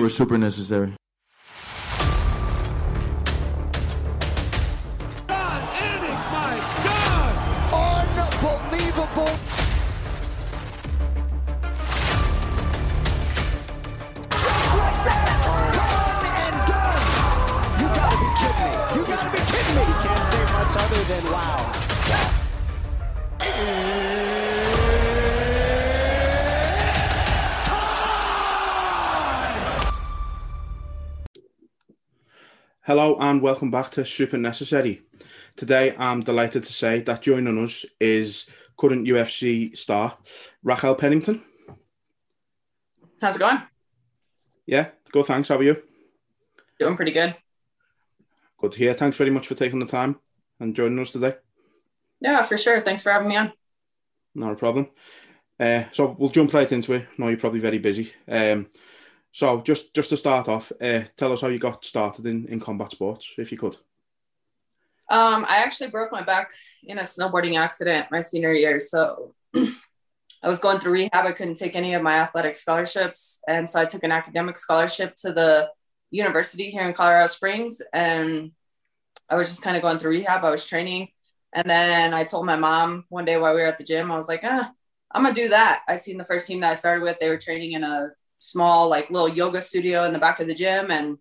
Was super necessary. Hello and welcome back to Super Necessary. Today I'm delighted to say that joining us is current UFC star Raquel Pennington. How's it going? Yeah, good. Thanks. How are you? Doing pretty good. Good to hear. Thanks very much for taking the time and joining us today. Yeah, for sure. Thanks for having me on. Not a problem. Uh, so we'll jump right into it. I know you're probably very busy. Um, so just just to start off, uh, tell us how you got started in, in combat sports, if you could. Um, I actually broke my back in a snowboarding accident my senior year. So I was going through rehab. I couldn't take any of my athletic scholarships. And so I took an academic scholarship to the university here in Colorado Springs. And I was just kind of going through rehab. I was training. And then I told my mom one day while we were at the gym, I was like, ah, I'm going to do that. I seen the first team that I started with. They were training in a small, like little yoga studio in the back of the gym. And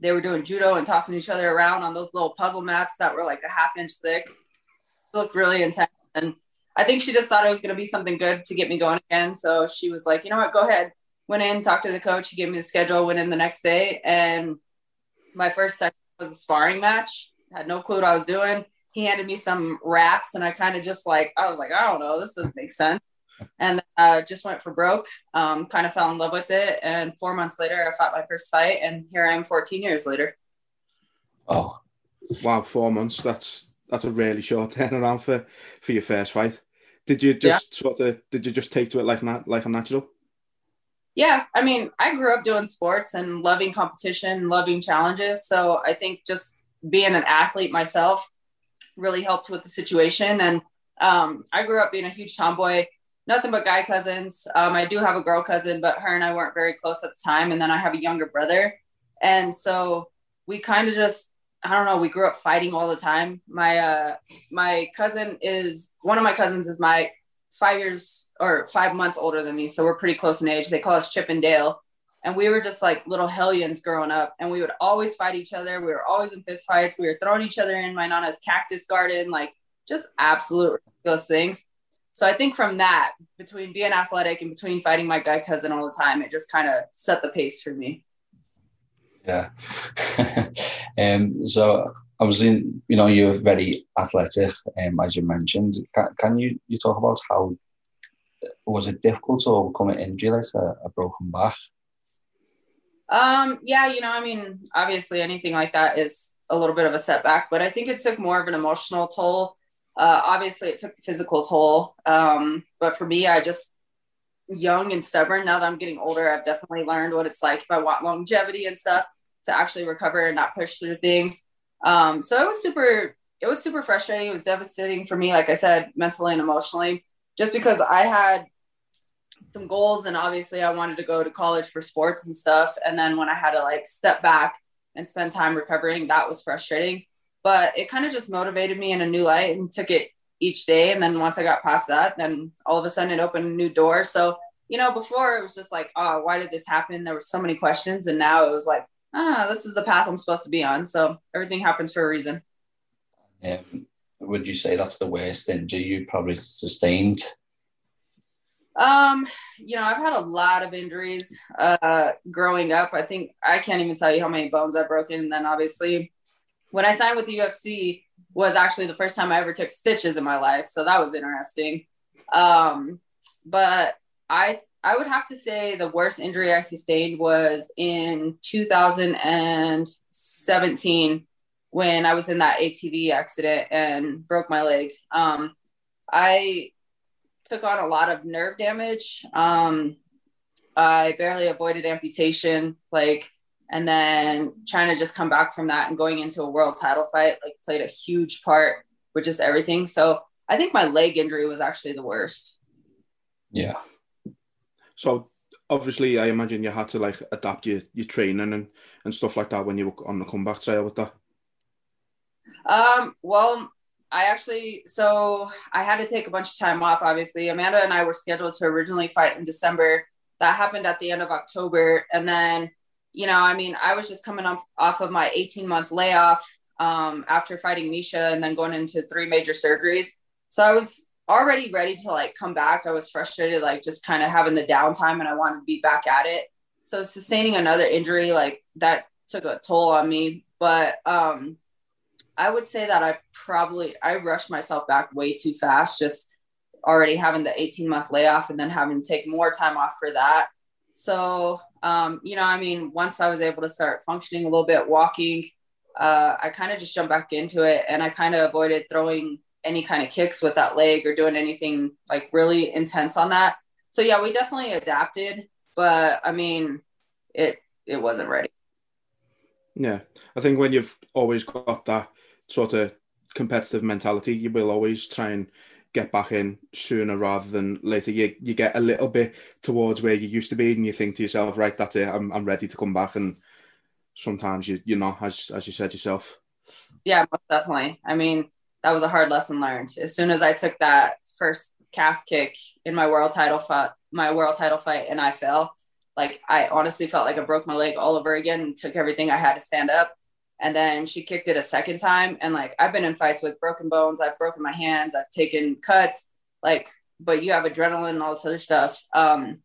they were doing judo and tossing each other around on those little puzzle mats that were like a half inch thick. It looked really intense. And I think she just thought it was going to be something good to get me going again. So she was like, you know what, go ahead. Went in, talked to the coach. He gave me the schedule, went in the next day. And my first session was a sparring match. Had no clue what I was doing. He handed me some wraps and I kind of just like, I was like, I don't know, this doesn't make sense. And uh, just went for broke, um, kind of fell in love with it. And four months later, I fought my first fight. And here I am 14 years later. Oh, wow! Four months. That's that's a really short turnaround for for your first fight. Did you just sort of did you just take to it like not like a natural? Yeah, I mean, I grew up doing sports and loving competition, loving challenges. So I think just being an athlete myself really helped with the situation. And um, I grew up being a huge tomboy, nothing but guy cousins. Um, I do have a girl cousin, but her and I weren't very close at the time. And then I have a younger brother. And so we kind of just, I don't know, we grew up fighting all the time. My uh, my cousin is one of my cousins is my five years or five months older than me. So we're pretty close in age. They call us Chip and Dale. And we were just like little hellions growing up. And we would always fight each other. We were always in fist fights. We were throwing each other in my nana's cactus garden, like just absolute ridiculous things. So I think from that, between being athletic and between fighting my guy cousin all the time, it just kind of set the pace for me. Yeah. um, so I was in, you know, you're very athletic, um, as you mentioned. Can, can you you talk about how was it difficult to overcome an injury like a, a broken back? Um, yeah, you know, I mean, obviously anything like that is a little bit of a setback, but I think it took more of an emotional toll. Uh, obviously it took the physical toll. Um, but for me, I just young and stubborn. Now that I'm getting older, I've definitely learned what it's like if I want longevity and stuff to actually recover and not push through things. Um, so it was super, it was super frustrating. It was devastating for me, like I said, mentally and emotionally, just because I had some goals and obviously I wanted to go to college for sports and stuff. And then when I had to like step back and spend time recovering, that was frustrating. But it kind of just motivated me in a new light and took it each day. And then once I got past that, then all of a sudden it opened a new door. So, you know, before it was just like, oh, why did this happen? There were so many questions. And now it was like, ah, this is the path I'm supposed to be on. So everything happens for a reason. Um, would you say that's the worst injury you probably sustained? Um, you know, I've had a lot of injuries uh, growing up. I think I can't even tell you how many bones I've broken. And then obviously, when I signed with the UFC, was actually the first time I ever took stitches in my life, so that was interesting. Um, but I I would have to say the worst injury I sustained was in 2017 when I was in that ATV accident and broke my leg. Um, I took on a lot of nerve damage. Um, I barely avoided amputation, like, and then trying to just come back from that and going into a world title fight, like, played a huge part with just everything. So I think my leg injury was actually the worst. Yeah. So obviously, I imagine you had to like adapt your, your training and, and stuff like that when you were on the comeback trail with that. Um, well, I actually, so I had to take a bunch of time off, obviously. Amanda and I were scheduled to originally fight in December. That happened at the end of October. And then, you know, I mean, I was just coming off, off of my 18 month layoff um, after fighting Miesha and then going into three major surgeries. So I was already ready to like come back. I was frustrated, like just kind of having the downtime and I wanted to be back at it. So sustaining another injury, like that took a toll on me. But, um, I would say that I probably I rushed myself back way too fast, just already having the 18 month layoff and then having to take more time off for that. So, um, you know, I mean, once I was able to start functioning a little bit, walking, uh, I kind of just jumped back into it and I kind of avoided throwing any kind of kicks with that leg or doing anything like really intense on that. So yeah, we definitely adapted, but I mean, it it wasn't ready. Yeah, I think when you've always got that sort of competitive mentality, you will always try and get back in sooner rather than later. You you get a little bit towards where you used to be, and you think to yourself, right, that's it, I'm I'm ready to come back. And sometimes you you're not, as as you said yourself. Yeah, definitely. I mean, that was a hard lesson learned. As soon as I took that first calf kick in my world title fight, my world title fight, and I fell, like I honestly felt like I broke my leg all over again and took everything I had to stand up and then she kicked it a second time. And like i've been in fights with broken bones. I've broken my hands. I've taken cuts. Like but you have adrenaline and all this other stuff um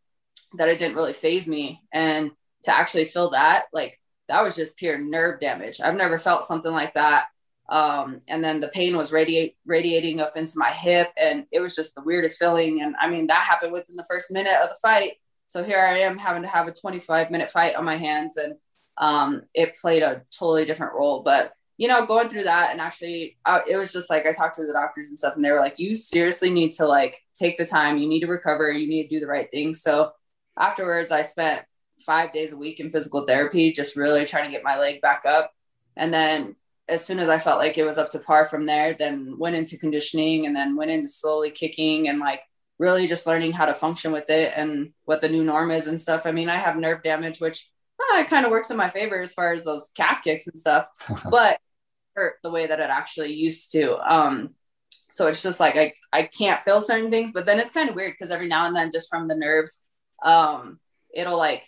that it didn't really phase me. And to actually feel that like that was just pure nerve damage. I've never felt something like that. Um, and then the pain was radiating up into my hip. And it was just the weirdest feeling. And i mean that happened within the first minute of the fight. So here i am having to have a 25 minute fight on my hands. And um, it played a totally different role. But you know, going through that and actually, uh, it was just like I talked to the doctors and stuff, and they were like, "You seriously need to like take the time. You need to recover. You need to do the right thing." So afterwards, I spent five days a week in physical therapy, just really trying to get my leg back up. And then as soon as I felt like it was up to par from there, then went into conditioning and then went into slowly kicking and like really just learning how to function with it and what the new norm is and stuff. I mean, I have nerve damage, which it kind of works in my favor as far as those calf kicks and stuff, but hurt the way that it actually used to. Um, so it's just like I, I can't feel certain things, but then it's kind of weird because every now and then, just from the nerves, um, it'll like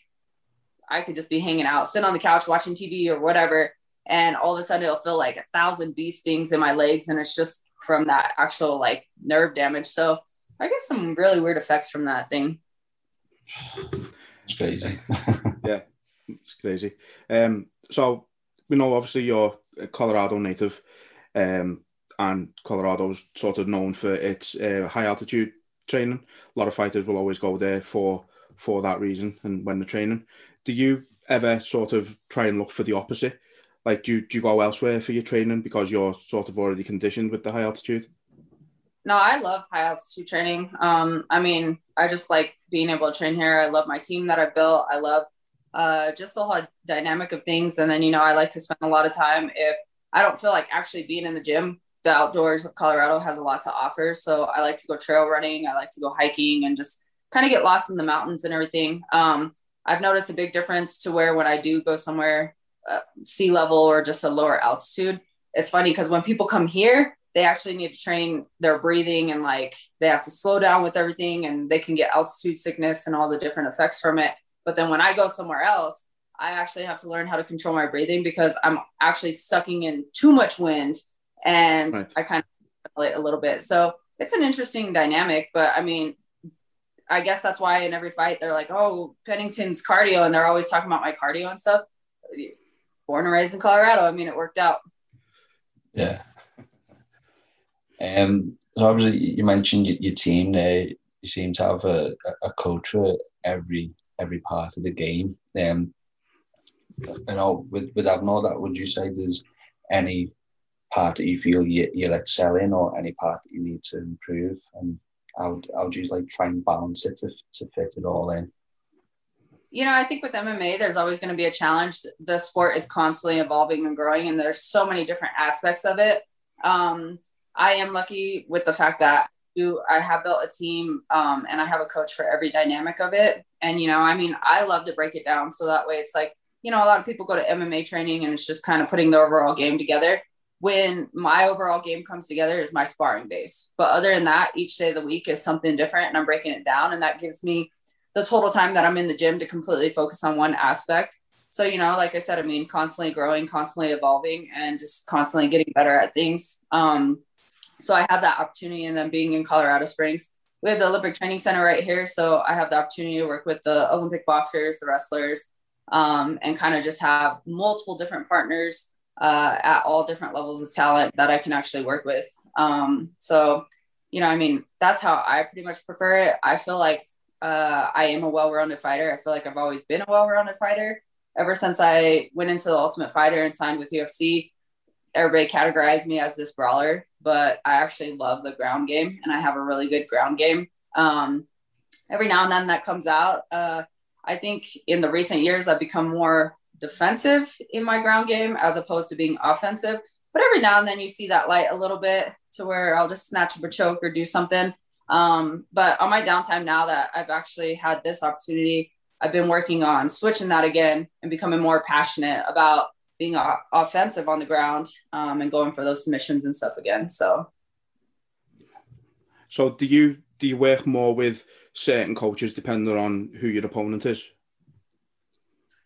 I could just be hanging out, sitting on the couch watching TV or whatever, and all of a sudden it'll feel like a thousand bee stings in my legs, and it's just from that actual like nerve damage. So I get some really weird effects from that thing. It's crazy. yeah. It's crazy. Um, so we know obviously you're a Colorado native, um, and Colorado's sort of known for its uh, high altitude training. A lot of fighters will always go there for for that reason, and when they're training, do you ever sort of try and look for the opposite? Like, do you, do you go elsewhere for your training because you're sort of already conditioned with the high altitude? No, I love high altitude training. Um, I mean, I just like being able to train here. I love my team that I built. I love uh, just the whole dynamic of things. And then, you know, I like to spend a lot of time if I don't feel like actually being in the gym. The outdoors of Colorado has a lot to offer. So I like to go trail running. I like to go hiking and just kind of get lost in the mountains and everything. Um, I've noticed a big difference to where when I do go somewhere uh, sea level or just a lower altitude, it's funny because when people come here, they actually need to train their breathing and like they have to slow down with everything and they can get altitude sickness and all the different effects from it. But then when I go somewhere else, I actually have to learn how to control my breathing because I'm actually sucking in too much wind and right. I kind of a little bit. So it's an interesting dynamic, but I mean, I guess that's why in every fight they're like, "Oh, Pennington's cardio," and they're always talking about my cardio and stuff. Born and raised in Colorado, I mean, it worked out. Yeah. Um. So obviously, you mentioned your team there. You seem to have a, a coach for every every part of the game. Um. You know, with with all that, would you say there's any part that you feel you, you'll excel in, or any part that you need to improve? And how how do you like try and balance it to to fit it all in? you know, I think with MMA, there's always going to be a challenge. The sport is constantly evolving and growing, and there's so many different aspects of it. Um, I am lucky with the fact that you, I have built a team um, and I have a coach for every dynamic of it. And, you know, I mean, I love to break it down so that way it's like, you know, a lot of people go to MMA training and it's just kind of putting the overall game together. When my overall game comes together is my sparring base. But other than that, each day of the week is something different and I'm breaking it down. And that gives me the total time that I'm in the gym to completely focus on one aspect. So, you know, like I said, I mean, constantly growing, constantly evolving, and just constantly getting better at things. Um, so I have that opportunity, and then being in Colorado Springs, we have the Olympic Training Center right here. So I have the opportunity to work with the Olympic boxers, the wrestlers, um, and kind of just have multiple different partners uh, at all different levels of talent that I can actually work with. Um, so, you know, I mean, that's how I pretty much prefer it. I feel like uh, I am a well-rounded fighter. I feel like I've always been a well-rounded fighter. Ever since I went into the Ultimate Fighter and signed with UFC, everybody categorized me as this brawler, but I actually love the ground game and I have a really good ground game. Um, every now and then that comes out. Uh, I think in the recent years, I've become more defensive in my ground game as opposed to being offensive. But every now and then you see that light a little bit to where I'll just snatch up a choke or do something. Um, but on my downtime now that I've actually had this opportunity, I've been working on switching that again and becoming more passionate about being offensive on the ground um, and going for those submissions and stuff again. So, so do you do you work more with certain coaches depending on who your opponent is?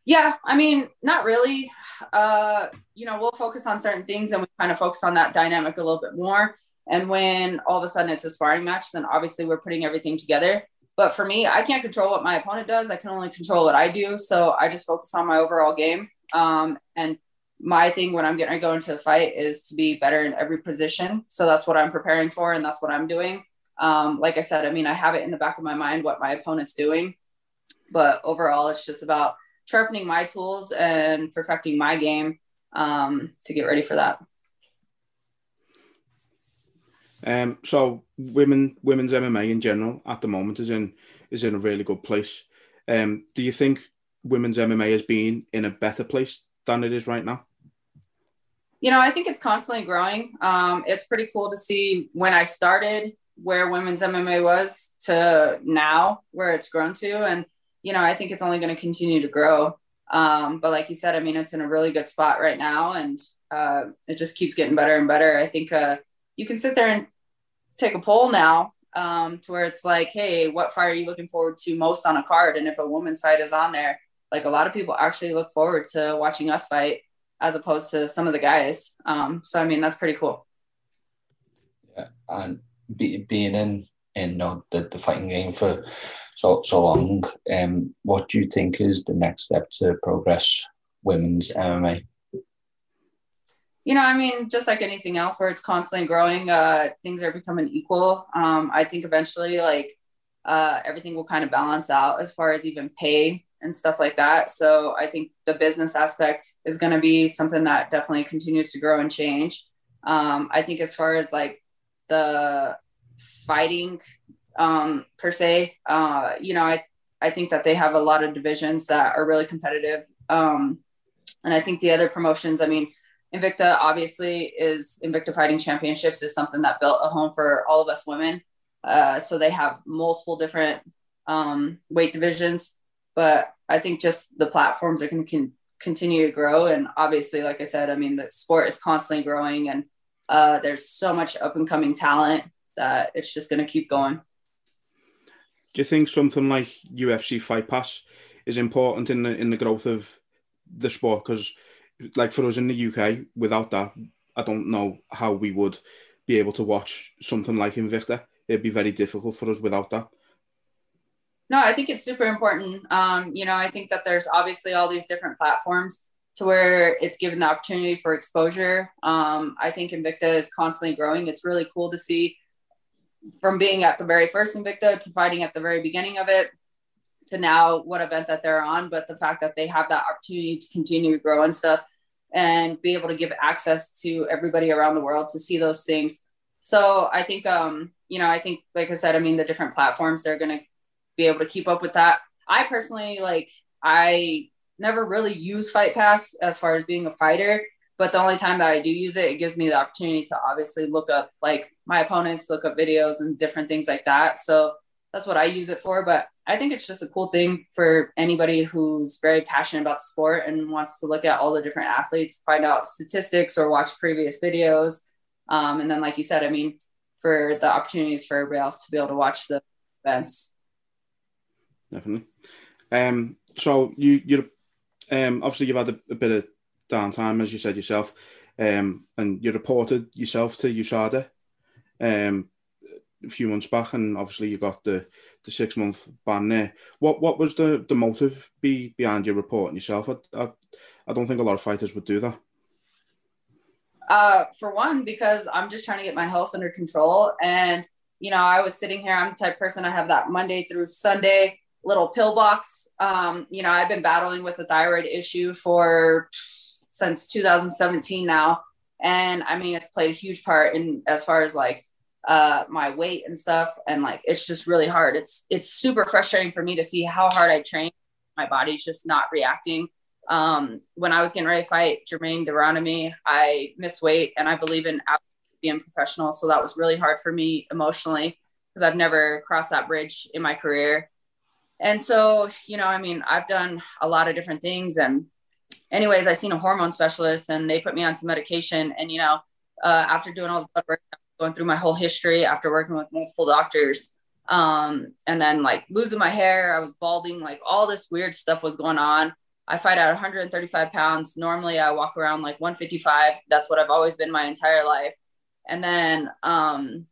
Yeah, I mean, not really. Uh, you know, we'll focus on certain things and we kind of focus on that dynamic a little bit more. And when all of a sudden it's a sparring match, then obviously we're putting everything together. But for me, I can't control what my opponent does. I can only control what I do. So I just focus on my overall game. Um, and my thing when I'm getting to go into a fight is to be better in every position. So that's what I'm preparing for, and that's what I'm doing. Um, like I said, I mean, I have it in the back of my mind what my opponent's doing, but overall, it's just about sharpening my tools and perfecting my game um, to get ready for that. Um, so women women's MMA in general at the moment is in is in a really good place. Um, do you think women's MMA has been in a better place than it is right now? You know, I think it's constantly growing. Um, it's pretty cool to see when I started where women's MMA was to now where it's grown to, and you know, I think it's only going to continue to grow. Um, but like you said, I mean, it's in a really good spot right now, and uh, it just keeps getting better and better. I think uh, you can sit there and take a poll now um, to where it's like, hey, what fight are you looking forward to most on a card? And if a woman's fight is on there, like a lot of people actually look forward to watching us fight as opposed to some of the guys. Um, so I mean, that's pretty cool. Yeah, and be, being in in you know, the the fighting game for so so long, um, what do you think is the next step to progress women's MMA? you know, I mean, just like anything else where it's constantly growing, uh, things are becoming equal. Um, I think eventually, like, uh, everything will kind of balance out as far as even pay and stuff like that. So I think the business aspect is going to be something that definitely continues to grow and change. Um, I think as far as like the fighting um, per se, uh, you know, I I think that they have a lot of divisions that are really competitive. Um, and I think the other promotions, I mean, Invicta obviously is Invicta Fighting Championships is something that built a home for all of us women. Uh, so they have multiple different um, weight divisions, but I think just the platforms are going to con- continue to grow. And obviously, like I said, I mean the sport is constantly growing, and uh, there's so much up and coming talent that it's just going to keep going. Do you think something like UFC Fight Pass is important in the in the growth of the sport? Because like for us in the UK, without that, I don't know how we would be able to watch something like Invicta. It'd be very difficult for us without that. No, I think it's super important. Um, you know, I think that there's obviously all these different platforms to where it's given the opportunity for exposure. Um, I think Invicta is constantly growing. It's really cool to see from being at the very first Invicta to fighting at the very beginning of it to now what event that they're on. But the fact that they have that opportunity to continue to grow and stuff and be able to give access to everybody around the world to see those things. So I think, um, you know, I think, like I said, I mean, the different platforms, they're going to be able to keep up with that. I personally, like, I never really use Fight Pass as far as being a fighter, but the only time that I do use it, it gives me the opportunity to obviously look up like my opponents, look up videos and different things like that. So that's what I use it for. But I think it's just a cool thing for anybody who's very passionate about sport and wants to look at all the different athletes, find out statistics or watch previous videos. Um, and then, like you said, I mean, for the opportunities for everybody else to be able to watch the events. Definitely. Um, so you you're um, obviously you've had a, a, bit of downtime, as you said yourself, um, and you reported yourself to USADA um, a few months back, and obviously you got the, the six month ban there. What what was the, the motive be behind your reporting yourself? I, I, I don't think a lot of fighters would do that. Uh, for one, because I'm just trying to get my health under control. And, you know, I was sitting here, I'm the type person I have that Monday through Sunday little pill box. Um, you know, I've been battling with a thyroid issue for since 2017 now. And I mean, it's played a huge part in as far as like uh, my weight and stuff. And like, it's just really hard. It's, it's super frustrating for me to see how hard I train. My body's just not reacting. Um, when I was getting ready to fight Germaine de Randamie, I missed weight and I believe in being professional. So that was really hard for me emotionally because I've never crossed that bridge in my career and so you know i mean i've done a lot of different things and anyways i seen a hormone specialist and they put me on some medication and you know uh, after doing all the blood work going through my whole history after working with multiple doctors um, and then like losing my hair i was balding like all this weird stuff was going on. I fight at 135 pounds. Normally i walk around like 155 that's what i've always been my entire life. And then um,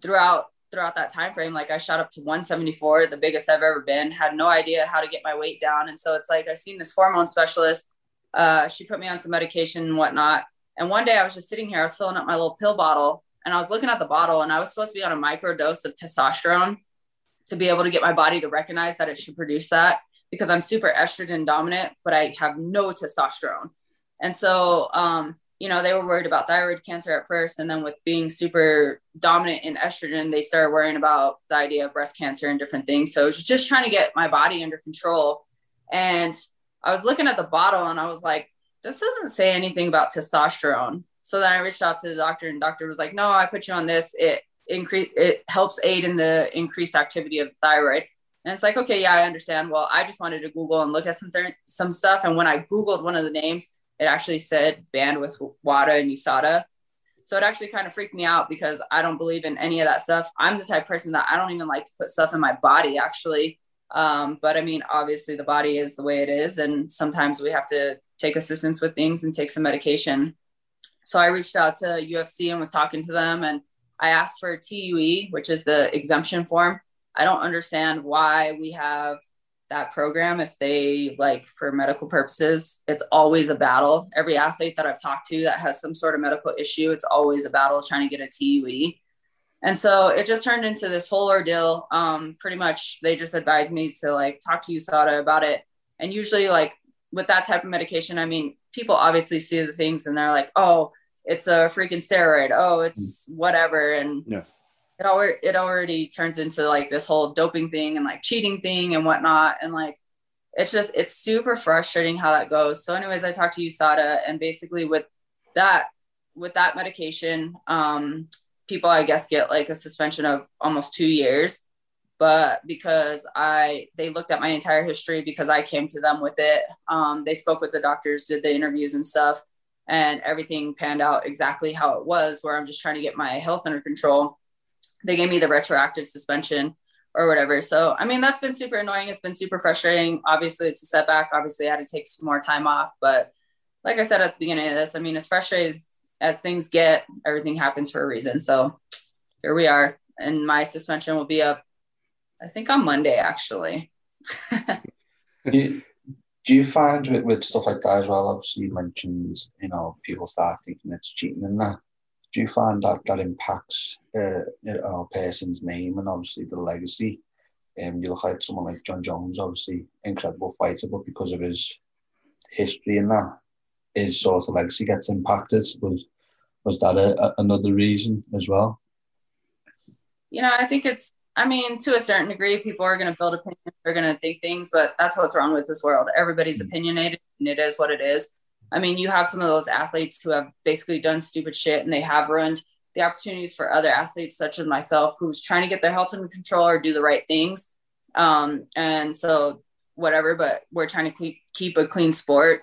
throughout throughout that time frame like i shot up to 174 the biggest i've ever been had no idea how to get my weight down. And so it's like i seen this hormone specialist uh, she put me on some medication and whatnot. And one day i was just sitting here i was filling up my little pill bottle and i was looking at the bottle and i was supposed to be on a micro dose of testosterone to be able to get my body to recognize that it should produce that because i'm super estrogen dominant but i have no testosterone. And so um, you know, they were worried about thyroid cancer at first. And then with being super dominant in estrogen, they started worrying about the idea of breast cancer and different things. So it was just trying to get my body under control. And I was looking at the bottle and I was like, this doesn't say anything about testosterone. So then I reached out to the doctor and the doctor was like, no, I put you on this. It increase, it helps aid in the increased activity of the thyroid. And it's like, okay, yeah, I understand. Well, I just wanted to Google and look at some, th- some stuff. And when I Googled one of the names, it actually said banned with WADA and USADA. So it actually kind of freaked me out because I don't believe in any of that stuff. I'm the type of person that I don't even like to put stuff in my body actually. Um, but I mean, obviously the body is the way it is. And sometimes we have to take assistance with things and take some medication. So I reached out to UFC and was talking to them and I asked for a TUE, which is the exemption form. I don't understand why we have that program if they like for medical purposes it's always a battle. Every athlete that i've talked to that has some sort of medical issue it's always a battle trying to get a tue and so it just turned into this whole ordeal. Um, pretty much they just advised me to like talk to usada about it. And usually like with that type of medication i mean people obviously see the things and they're like oh it's a freaking steroid. Oh it's whatever. And yeah it already it already turns into like this whole doping thing and like cheating thing and whatnot. And like it's just it's super frustrating how that goes. So anyways i talked to usada and basically with that with that medication um people i guess get like a suspension of almost two years. But because i they looked at my entire history because i came to them with it. Um, they spoke with the doctors did the interviews and stuff. And everything panned out exactly how it was where i'm just trying to get my health under control they gave me the retroactive suspension or whatever. So, I mean, that's been super annoying. It's been super frustrating. Obviously, it's a setback. Obviously, I had to take some more time off. But like I said at the beginning of this, I mean, as frustrated as, as things get, everything happens for a reason. So here we are. And my suspension will be up I think on Monday actually. do, you, do you find with, with stuff like that as well? Obviously, you mentioned you know people start thinking it's cheating and that. Do you find that that impacts uh, a person's name and obviously the legacy? Um, you look at someone like Jon Jones, obviously incredible fighter, but because of his history and that, his sort of legacy gets impacted. Was was that a, a, another reason as well? You know, I think it's. I mean, to a certain degree, people are going to build opinions. They're going to think things, but that's what's wrong with this world. Everybody's mm-hmm. opinionated, and it is what it is. I mean, you have some of those athletes who have basically done stupid shit, and they have ruined the opportunities for other athletes, such as myself, who's trying to get their health under control or do the right things. Um, and so, whatever. But we're trying to keep a clean sport.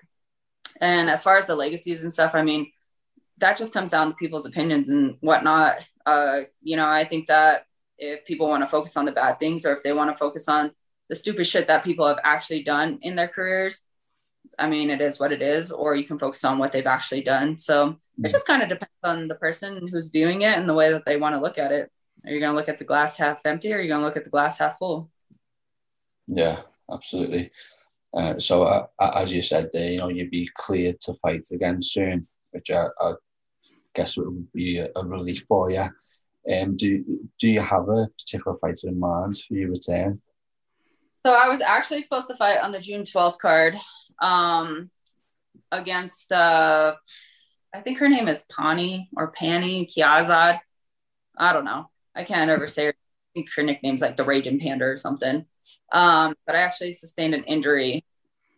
And as far as the legacies and stuff, I mean, that just comes down to people's opinions and whatnot. Uh, you know, I think that if people want to focus on the bad things or if they want to focus on the stupid shit that people have actually done in their careers, I mean, it is what it is, or you can focus on what they've actually done. So it mm. just kind of depends on the person who's viewing it and the way that they want to look at it. Are you going to look at the glass half empty or are you going to look at the glass half full? Yeah, absolutely. Uh, so uh, as you said there, you know, you'd be cleared to fight again soon, which I, I guess would be a, a, relief for you. Um, do do you have a particular fighter in mind for your return? So I was actually supposed to fight on the June twelfth card, um, against uh, I think her name is Pannie or Pannie Kiazad. I don't know. I can't ever say her. I think her nickname's like the Raging Panda or something. Um, but I actually sustained an injury.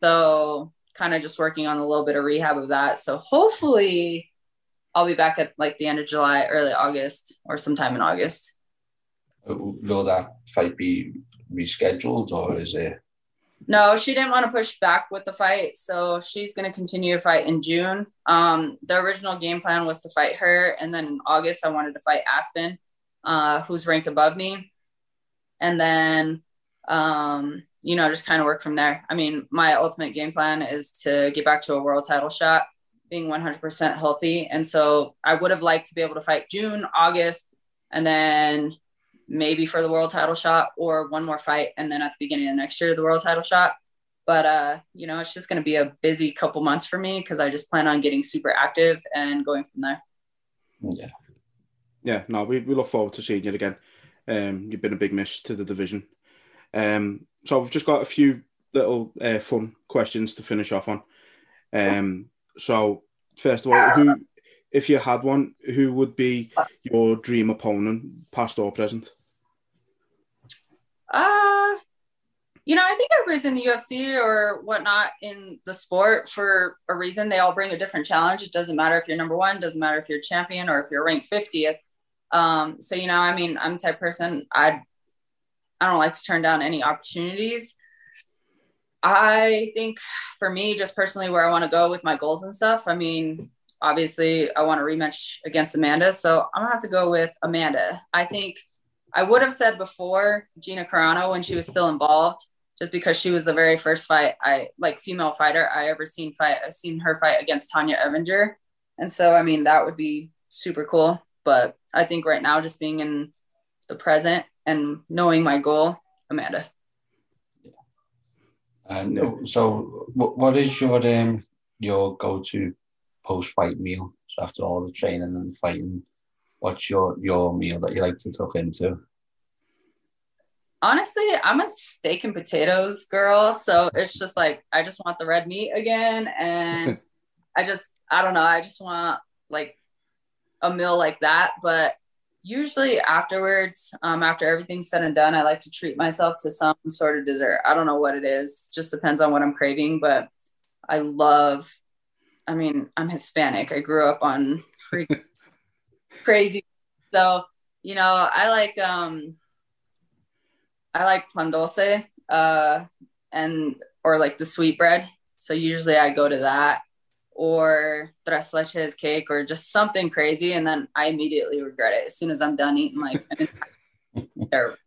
So kind of just working on a little bit of rehab of that. So hopefully I'll be back at like the end of July, early August, or sometime in August. Will that fight be rescheduled or is it? No, she didn't want to push back with the fight, so she's going to continue to fight in June. Um, the original game plan was to fight her, and then in August I wanted to fight Aspen, uh, who's ranked above me, and then um, you know, just kind of work from there. I mean, my ultimate game plan is to get back to a world title shot, being 100% healthy. And so I would have liked to be able to fight June, August, and then maybe for the world title shot or one more fight. And then at the beginning of next year, the world title shot. But, uh, you know, it's just going to be a busy couple months for me because I just plan on getting super active and going from there. Yeah. Yeah, no, we, we look forward to seeing you again. Um, you've been a big miss to the division. Um, so we've just got a few little uh, fun questions to finish off on. Um, so first of all, who, if you had one, who would be your dream opponent, past or present? Uh, you know, I think everybody's in the UFC or whatnot in the sport for a reason. They all bring a different challenge. It doesn't matter if you're number one, doesn't matter if you're champion or if you're ranked 50th. Um, so, you know, I mean, I'm the type person I'd I don't like to turn down any opportunities. I think for me, just personally, where I want to go with my goals and stuff, I mean, obviously, I want a rematch against Amanda. So I'm to have to go with Amanda. I think I would have said before Gina Carano when she was still involved, just because she was the very first fight I like female fighter I ever seen fight. I've seen her fight against Tonya Evinger. And so, I mean, that would be super cool. But I think right now, just being in the present and knowing my goal, Amanda. And so, what is your um, your go to post fight meal? So after all the training and fighting, what's your your meal that you like to tuck into? Honestly, I'm a steak and potatoes girl, so it's just like I just want the red meat again, and I just I don't know, I just want like a meal like that, but usually afterwards, um, after everything's said and done, I like to treat myself to some sort of dessert. I don't know what it is, just depends on what I'm craving, but I love, I mean, I'm Hispanic. I grew up on crazy. So, you know, I like, um, I like pan dulce, uh, and, or like the sweet bread. So usually I go to that or tres leches cake or just something crazy and then I immediately regret it as soon as I'm done eating like terrible.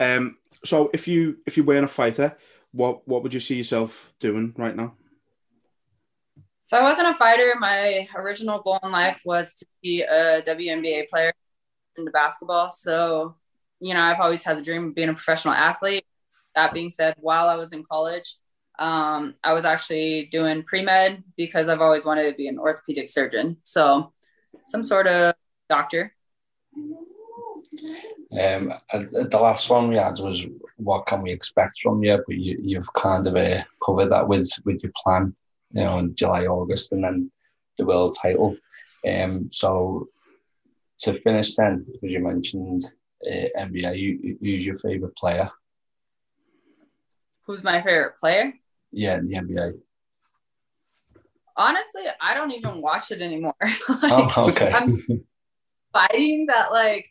um so if you if you weren't a fighter, what what would you see yourself doing right now? If I wasn't a fighter, my original goal in life was to be a WNBA player into basketball. So you know, I've always had the dream of being a professional athlete. That being said, while I was in college, um, I was actually doing pre med because I've always wanted to be an orthopedic surgeon. So, some sort of doctor. Um, the last one we had was what can we expect from you? But you, you've kind of uh, covered that with with your plan, you know, in July, August, and then the world title. Um, so to finish then, because you mentioned uh, NBA, you, who's your favorite player? Who's my favorite player? Yeah, in the NBA. Honestly, I don't even watch it anymore. like, oh, okay. I'm fighting that like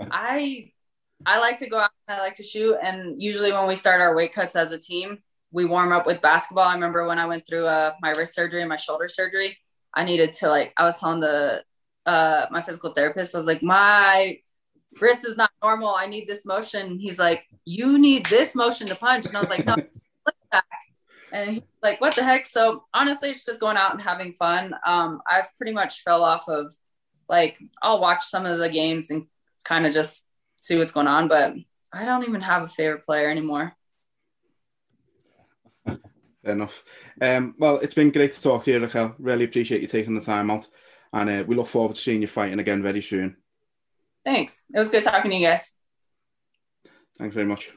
I I like to go out and I like to shoot. And usually when we start our weight cuts as a team, we warm up with basketball. I remember when I went through uh, my wrist surgery and my shoulder surgery, I needed to like I was telling the uh, my physical therapist, I was like, my wrist is not normal. I need this motion. He's like, you need this motion to punch. And I was like, no, back. And he's like, what the heck? So honestly, it's just going out and having fun. Um, I've pretty much fell off of like, I'll watch some of the games and kind of just see what's going on, but I don't even have a favorite player anymore. Fair enough. Um, well, it's been great to talk to you, Raquel. Really appreciate you taking the time out. And uh, we look forward to seeing you fighting again very soon. Thanks. It was good talking to you guys. Thanks very much.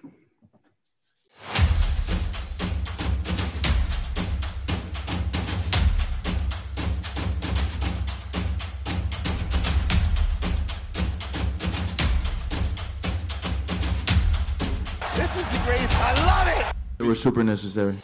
This is the greatest. I love it. It was super necessary.